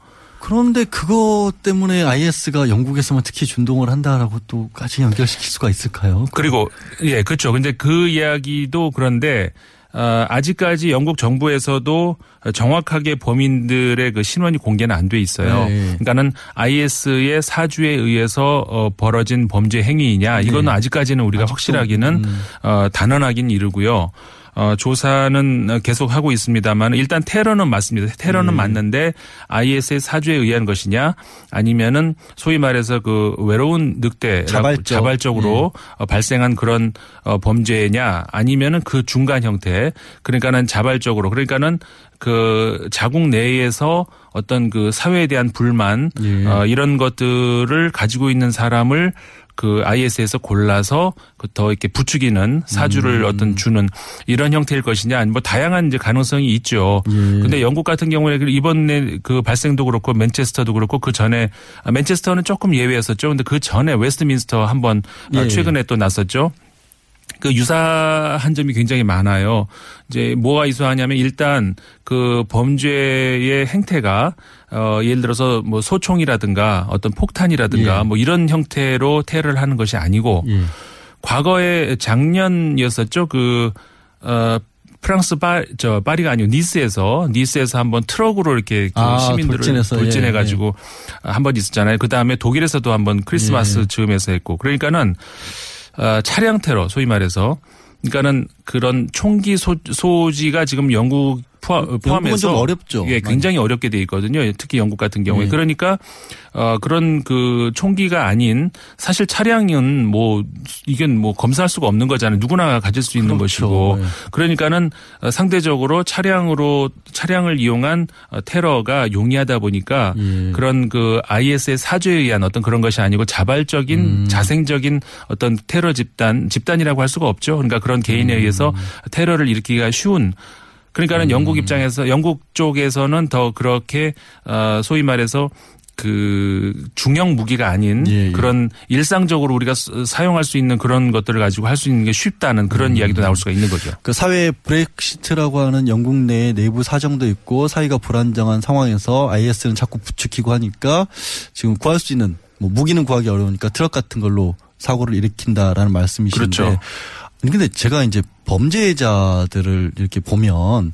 그런데 그것 때문에 IS가 영국에서만 특히 준동을 한다라고 또까지 연결시킬 수가 있을까요? 그리고 예 그렇죠. 근데 그 이야기도 그런데 어, 아직까지 영국 정부에서도 정확하게 범인들의 그 신원이 공개는 안 돼 있어요. 네. 그러니까는 IS의 사주에 의해서 어, 벌어진 범죄 행위이냐 이거는 네. 아직까지는 우리가 확실하기는 음. 어, 단언하긴 이르고요. 어, 조사는 계속 하고 있습니다만 일단 테러는 맞습니다. 테러는 네. 맞는데 IS의 사주에 의한 것이냐 아니면은 소위 말해서 그 외로운 늑대 자발적. 자발적으로 어, 발생한 그런 어, 범죄냐 아니면은 그 중간 형태 그러니까는 자발적으로 그러니까는 그 자국 내에서 어떤 그 사회에 대한 불만 예. 어, 이런 것들을 가지고 있는 사람을 그 IS에서 골라서 그더 이렇게 부추기는 사주를 음. 어떤 주는 이런 형태일 것이냐 뭐 다양한 이제 가능성이 있죠. 예. 근데 영국 같은 경우에 그 이번에 그 발생도 그렇고 맨체스터도 그렇고 그 전에 아, 맨체스터는 조금 예외였었죠. 근데 그 전에 웨스트민스터 한번 아, 예. 최근에 또 났었죠. 그 유사한 점이 굉장히 많아요. 이제 뭐가 유사하냐면 일단 그 범죄의 행태가 어 예를 들어서 뭐 소총이라든가 어떤 폭탄이라든가 예. 뭐 이런 형태로 테러를 하는 것이 아니고 예. 과거에 작년이었었죠. 그, 어, 프랑스 파, 저, 파리가 아니고 니스에서, 니스에서 한번 트럭으로 이렇게 그 아, 시민들을 돌진해서, 예, 돌진해 가지고 한번 있었잖아요. 그 다음에 독일에서도 한번 크리스마스 예. 즈음에서 했고. 그러니까는, 어, 차량 테러, 소위 말해서. 그러니까는 그런 총기 소, 소지가 지금 영국 포함, 영국은 포함 해서 좀 어렵죠. 예, 굉장히 어렵게 돼 있거든요. 특히 영국 같은 경우에. 예. 그러니까 어 그런 그 총기가 아닌 사실 차량은 뭐 이건 뭐 검사할 수가 없는 거잖아요. 누구나 가질 수 있는 것이고. 예. 그러니까는 어, 상대적으로 차량으로 차량을 이용한 어, 테러가 용이하다 보니까 예. 그런 그 IS의 사주에 의한 어떤 그런 것이 아니고 자발적인 음. 자생적인 어떤 테러 집단 집단이라고 할 수가 없죠. 그러니까 그런 개인에 음. 의해서 테러를 일으키기가 쉬운 그러니까는 영국 입장에서 영국 쪽에서는 더 그렇게 어 소위 말해서 그 중형 무기가 아닌 예, 예. 그런 일상적으로 우리가 스- 사용할 수 있는 그런 것들을 가지고 할 수 있는 게 쉽다는 그런 음. 이야기도 나올 수가 있는 거죠. 그 사회 브렉시트라고 하는 영국 내 내부 사정도 있고 사회가 불안정한 상황에서 IS는 자꾸 부추기고 하니까 지금 구할 수 있는 뭐 무기는 구하기 어려우니까 트럭 같은 걸로 사고를 일으킨다라는 말씀이신데 그렇죠. 근데 제가 이제 범죄자들을 이렇게 보면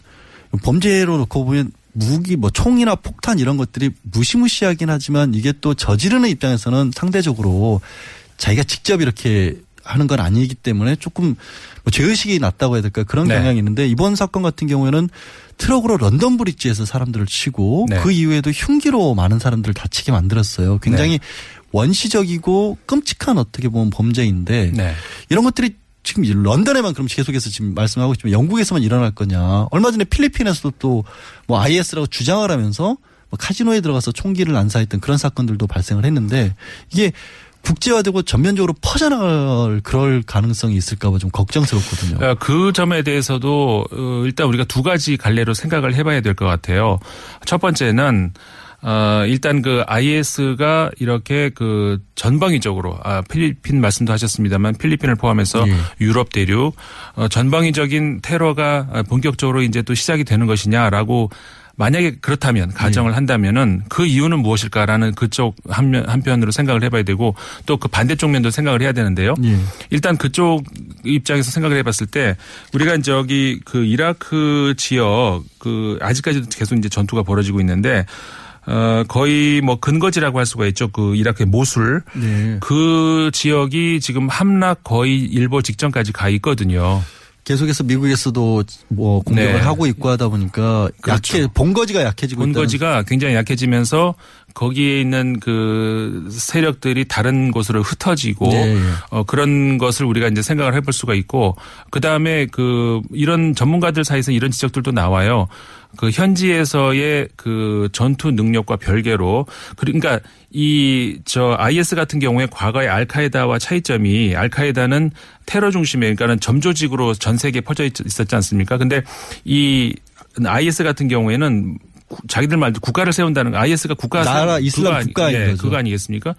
범죄로 놓고 보면 무기 뭐 총이나 폭탄 이런 것들이 무시무시하긴 하지만 이게 또 저지르는 입장에서는 상대적으로 자기가 직접 이렇게 하는 건 아니기 때문에 조금 뭐 죄의식이 낮다고 해야 될까 그런 네. 경향이 있는데 이번 사건 같은 경우에는 트럭으로 런던 브릿지에서 사람들을 치고 네. 그 이후에도 흉기로 많은 사람들을 다치게 만들었어요. 굉장히 네. 원시적이고 끔찍한 어떻게 보면 범죄인데 네. 이런 것들이 지금 이 런던에만 그럼 계속해서 지금 말씀하고 있지만 영국에서만 일어날 거냐. 얼마 전에 필리핀에서도 또 뭐 IS라고 주장을 하면서 뭐 카지노에 들어가서 총기를 난사했던 그런 사건들도 발생을 했는데 이게 국제화되고 전면적으로 퍼져나갈 그럴 가능성이 있을까봐 좀 걱정스럽거든요. 어, 그 점에 대해서도 어, 일단 우리가 두 가지 갈래로 생각을 해봐야 될 것 같아요. 첫 번째는 어, 일단 그 IS가 이렇게 그 전방위적으로 아 필리핀 말씀도 하셨습니다만 필리핀을 포함해서 예. 유럽 대륙 어, 전방위적인 테러가 본격적으로 이제 또 시작이 되는 것이냐라고 만약에 그렇다면 가정을 한다면은 그 이유는 무엇일까라는 그쪽 한면 한편으로 생각을 해봐야 되고 또 그 반대쪽 면도 생각을 해야 되는데요. 예. 일단 그쪽 입장에서 생각을 해봤을 때 우리가 저기 그 이라크 지역 그 아직까지도 계속 이제 전투가 벌어지고 있는데 어 거의 뭐 근거지라고 할 수가 있죠. 그 이라크의 모술 네. 그 지역이 지금 함락 거의 일보 직전까지 가 있거든요. 계속해서 미국에서도 뭐 공격을 네. 하고 있고 하다 보니까 그렇죠. 약해 본거지가 약해지고 본거지가 굉장히 약해지면서 거기에 있는 그 세력들이 다른 곳으로 흩어지고 네, 예. 어 그런 것을 우리가 이제 생각을 해볼 수가 있고 그 다음에 그 이런 전문가들 사이에서 이런 지적들도 나와요. 그 현지에서의 그 전투 능력과 별개로 그러니까 이 저 IS 같은 경우에 과거의 알카에다와 차이점이 알카에다는 테러 중심에 그러니까는 점조직으로 전 세계에 퍼져 있- 있었지 않습니까? 근데 이 IS 같은 경우에는 구- 자기들 말도 국가를 세운다는 거 IS가 국가 나라, 이슬람 아니- 국가인 예. 그거 아니겠습니까?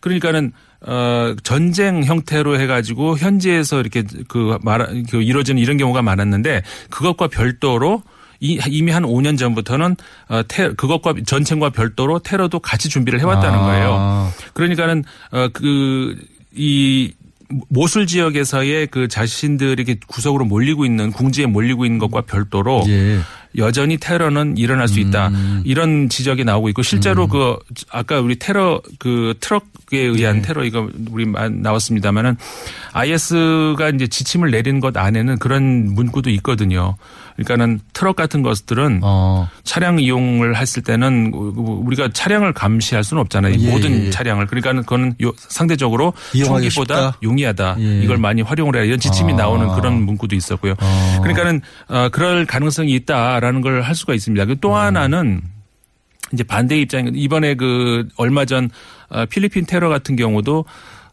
그러니까는 어 전쟁 형태로 해가지고 현지에서 이렇게 그 말, 그 이루어지는 이런 경우가 많았는데 그것과 별도로 이- 이미 한 5년 전부터는 어, 테, 그것과 전쟁과 별도로 테러도 같이 준비를 해왔다는 아. 거예요. 그러니까는 어, 어그이 모술 지역에서의 그 자신들이 이렇게 구석으로 몰리고 있는 궁지에 몰리고 있는 것과 별도로 예. 여전히 테러는 일어날 수 있다. 음. 이런 지적이 나오고 있고 실제로 그 아까 우리 테러 그 트럭에 의한 네. 테러 이거 우리 마- 나왔습니다마는 IS가 이제 지침을 내린 것 안에는 그런 문구도 있거든요. 그러니까는 트럭 같은 것들은 어. 차량 이용을 했을 때는 우리가 차량을 감시할 수는 없잖아요. 이 예, 모든 예. 차량을 그러니까는 요- 상대적으로 총기보다 쉽다? 용이하다. 예. 이걸 많이 활용을 해야 이런 지침이 아. 나오는 그런 문구도 있었고요. 어. 그러니까는 어, 그럴 가능성이 있다라는 걸 할 수가 있습니다. 음. 또 하나는 이제 반대 입장 이번에 그 얼마 전 어, 필리핀 테러 같은 경우도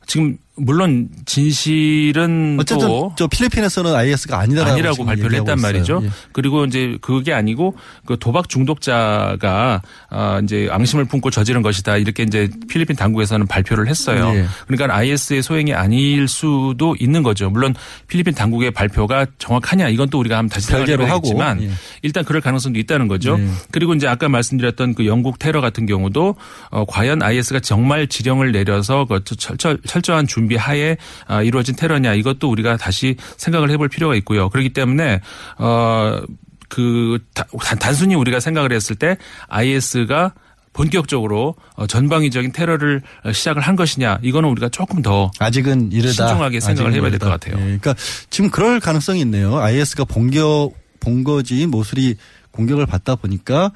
지금 물론 진실은 어쨌든 또저 필리핀에서는 IS가 아니다라고 아니라고 발표를 했단 있어요. 말이죠. 예. 그리고 이제 그게 아니고 그 도박 중독자가 아 이제 앙심을 품고 저지른 것이다 이렇게 이제 필리핀 당국에서는 발표를 했어요. 예. 그러니까 IS의 소행이 아닐 수도 있는 거죠. 물론 필리핀 당국의 발표가 정확하냐 이건 또 우리가 한번 다시 별개로 생각해봐야겠지만 하고, 예. 일단 그럴 가능성도 있다는 거죠. 예. 그리고 이제 아까 말씀드렸던 그 영국 테러 같은 경우도 어, 과연 IS가 정말 지령을 내려서 그 철저, 철저한 준비 하에 아, 이루어진 테러냐 이것도 우리가 다시 생각을 해볼 필요가 있고요. 그렇기 때문에 어, 그 단- 단순히 우리가 생각을 했을 때 IS가 본격적으로 어, 전방위적인 테러를 어, 시작을 한 것이냐 이거는 우리가 조금 더 아직은 이르다. 신중하게 생각을 해봐야 될 것. 같아요. 예, 그러니까 지금 그럴 가능성이 있네요. IS가 본격 본거지 모술이 공격을 받다 보니까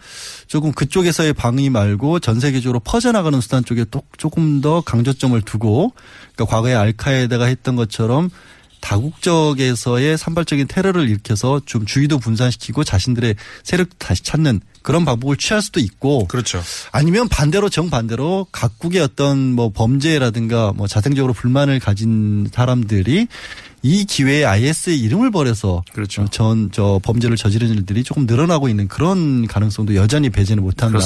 조금 그쪽에서의 방위 말고 전 세계적으로 퍼져나가는 수단 쪽에 또 조금 더 강조점을 두고 그러니까 과거에 알카에다가 했던 것처럼 다국적에서의 산발적인 테러를 일으켜서 좀 주의도 분산시키고 자신들의 세력 다시 찾는 그런 방법을 취할 수도 있고 그렇죠. 아니면 반대로 정반대로 각국의 어떤 뭐 범죄라든가 뭐 자생적으로 불만을 가진 사람들이 이 기회에 IS의 이름을 버려서 그렇죠. 전 저 범죄를 저지르는 일들이 조금 늘어나고 있는 그런 가능성도 여전히 배제는 못한다.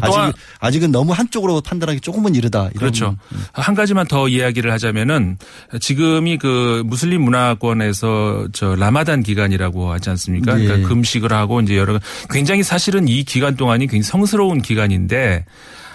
아직 한- 아직은 너무 한쪽으로 판단하기 조금은 이르다. 그렇죠. 한 가지만 더 이야기를 하자면은 지금이 그 무슬림 문화권에서 저 라마단 기간이라고 하지 않습니까? 예. 그러니까 금식을 하고 이제 여러 굉장히 사실은 이 기간 동안이 굉장히 성스러운 기간인데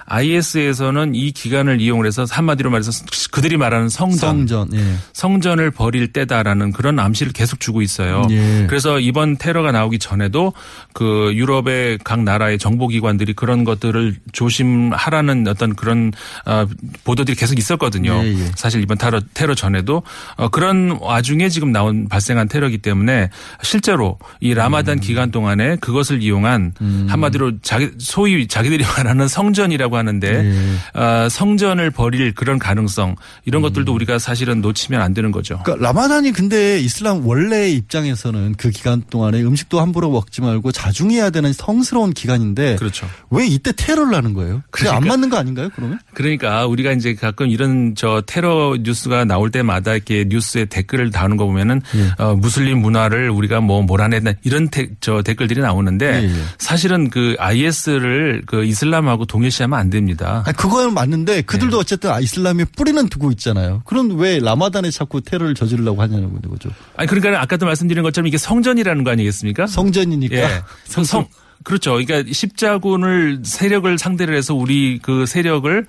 IS에서는 이 기간을 이용을 해서 한마디로 말해서 그들이 말하는 성전, 성전. 예. 성전을 벌일 때다라는 그런 암시를 계속 주고 있어요. 예. 그래서 이번 테러가 나오기 전에도 그 유럽의 각 나라의 정보기관들이 그런 것들을 조심하라는 어떤 그런 어, 보도들이 계속 있었거든요. 예, 예. 사실 이번 테러, 테러 전에도 어, 그런 와중에 지금 나온 발생한 테러기 때문에 실제로 이 음. 라마단 기간 동안에 그것을 이용한 한마디로 자기 소위 자기들이 말하는 성전이라고 한다고 하는데 네. 어, 성전을 버릴 그런 가능성 이런 음. 것들도 우리가 사실은 놓치면 안 되는 거죠. 그러니까 라마단이 근데 이슬람 원래 입장에서는 그 기간 동안에 음식도 함부로 먹지 말고 자중해야 되는 성스러운 기간인데 그렇죠. 왜 이때 테러를 하는 거예요? 그게 안 그러니까. 맞는 거 아닌가요? 그러면? 그러니까 우리가 이제 가끔 이런 저 테러 뉴스가 나올 때마다 이렇게 뉴스에 댓글을 다는 거 보면은 예. 어, 무슬림 문화를 우리가 뭐 몰아낸다 이런 데, 저 댓글들이 나오는데 예, 예. 사실은 그 IS를 그 이슬람하고 동일시하면 안 됩니다. 아니, 그거는 맞는데 그들도 어쨌든 이슬람의 뿌리는 두고 있잖아요. 그럼 왜 라마단에 자꾸 테러를 저지르려고 하냐는 거죠. 아니 그러니까 아까도 말씀드린 것처럼 이게 성전이라는 거 아니겠습니까? 성전이니까. 예. 성, 성 그렇죠. 그러니까 십자군을 세력을 상대로 해서 우리 그 세력을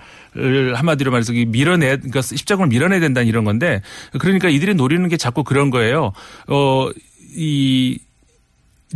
한마디로 말해서 이 밀어내 그러니까 십자군을 밀어내야 된다는 이런 건데 그러니까 이들이 노리는 게 자꾸 그런 거예요. 어이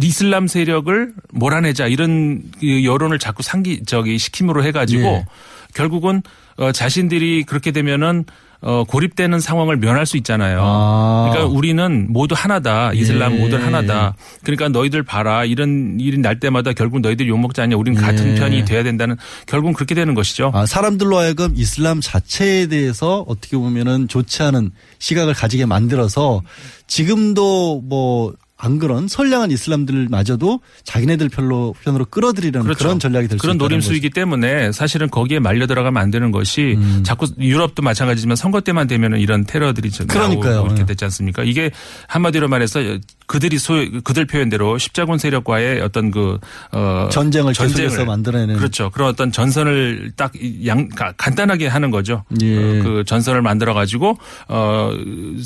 이슬람 세력을 몰아내자 이런 그 여론을 자꾸 상기 저기 시킴으로 해가지고 예. 결국은 어 자신들이 그렇게 되면은 어 고립되는 상황을 면할 수 있잖아요. 아. 그러니까 우리는 모두 하나다. 이슬람 예. 모두 하나다. 그러니까 너희들 봐라. 이런 일이 날 때마다 결국 너희들 욕 먹지 않냐. 우리는 같은 예. 편이 돼야 된다는 결국은 그렇게 되는 것이죠. 아, 사람들로 하여금 이슬람 자체에 대해서 어떻게 보면은 좋지 않은 시각을 가지게 만들어서 지금도 뭐 안 그런 선량한 이슬람들마저도 자기네들 편로 편으로 끌어들이려는 그런 전략이 될수 그렇죠. 그런 노림수이기 때문에 사실은 거기에 말려 들어가면 안 되는 것이 음. 자꾸 유럽도 마찬가지지만 선거 때만 되면은 이런 테러들이 좀 그러니까요. 나오고 이렇게 예. 됐지 않습니까? 이게 한마디로 말해서 그들이 소 그들 표현대로 십자군 세력과의 어떤 그 어, 전쟁을 계속해서 만들어내는 그렇죠. 그런 어떤 전선을 딱 양 간단하게 하는 거죠. 예. 어, 그 전선을 만들어 가지고 어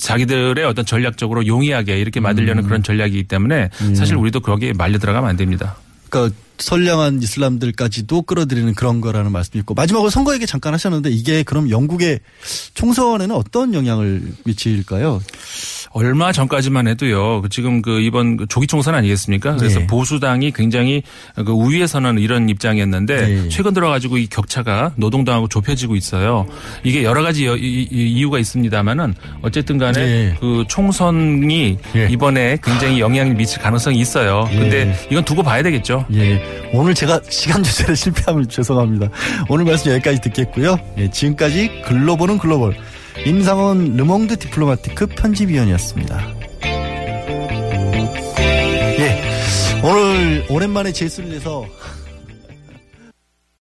자기들의 어떤 전략적으로 용이하게 이렇게 만들려는 음. 그런 전략이기 때문에 예. 사실 우리도 거기에 말려 들어가면 안 됩니다. 그러니까 선량한 이슬람들까지도 끌어들이는 그런 거라는 말씀이 있고 마지막으로 선거 얘기 잠깐 하셨는데 이게 그럼 영국의 총선에는 어떤 영향을 미칠까요? 얼마 전까지만 해도요. 그 지금 그 이번 그 조기 총선 아니겠습니까? 그래서 네. 보수당이 굉장히 그 우위에서는 이런 입장이었는데 네. 최근 들어가지고 이 격차가 노동당하고 좁혀지고 있어요. 이게 여러 가지 이- 이유가 있습니다만은 어쨌든 간에 네. 그 총선이 이번에 굉장히 영향을 미칠 가능성이 있어요. 근데 예. 이건 두고 봐야 되겠죠. 예. 오늘 제가 시간 조절에 실패하면 죄송합니다. 오늘 말씀 여기까지 듣겠고요. 예, 지금까지 글로벌은 글로벌 임상훈 르몽드 디플로마티크 편집위원이었습니다. 예. 오늘 오랜만에 제수를 내서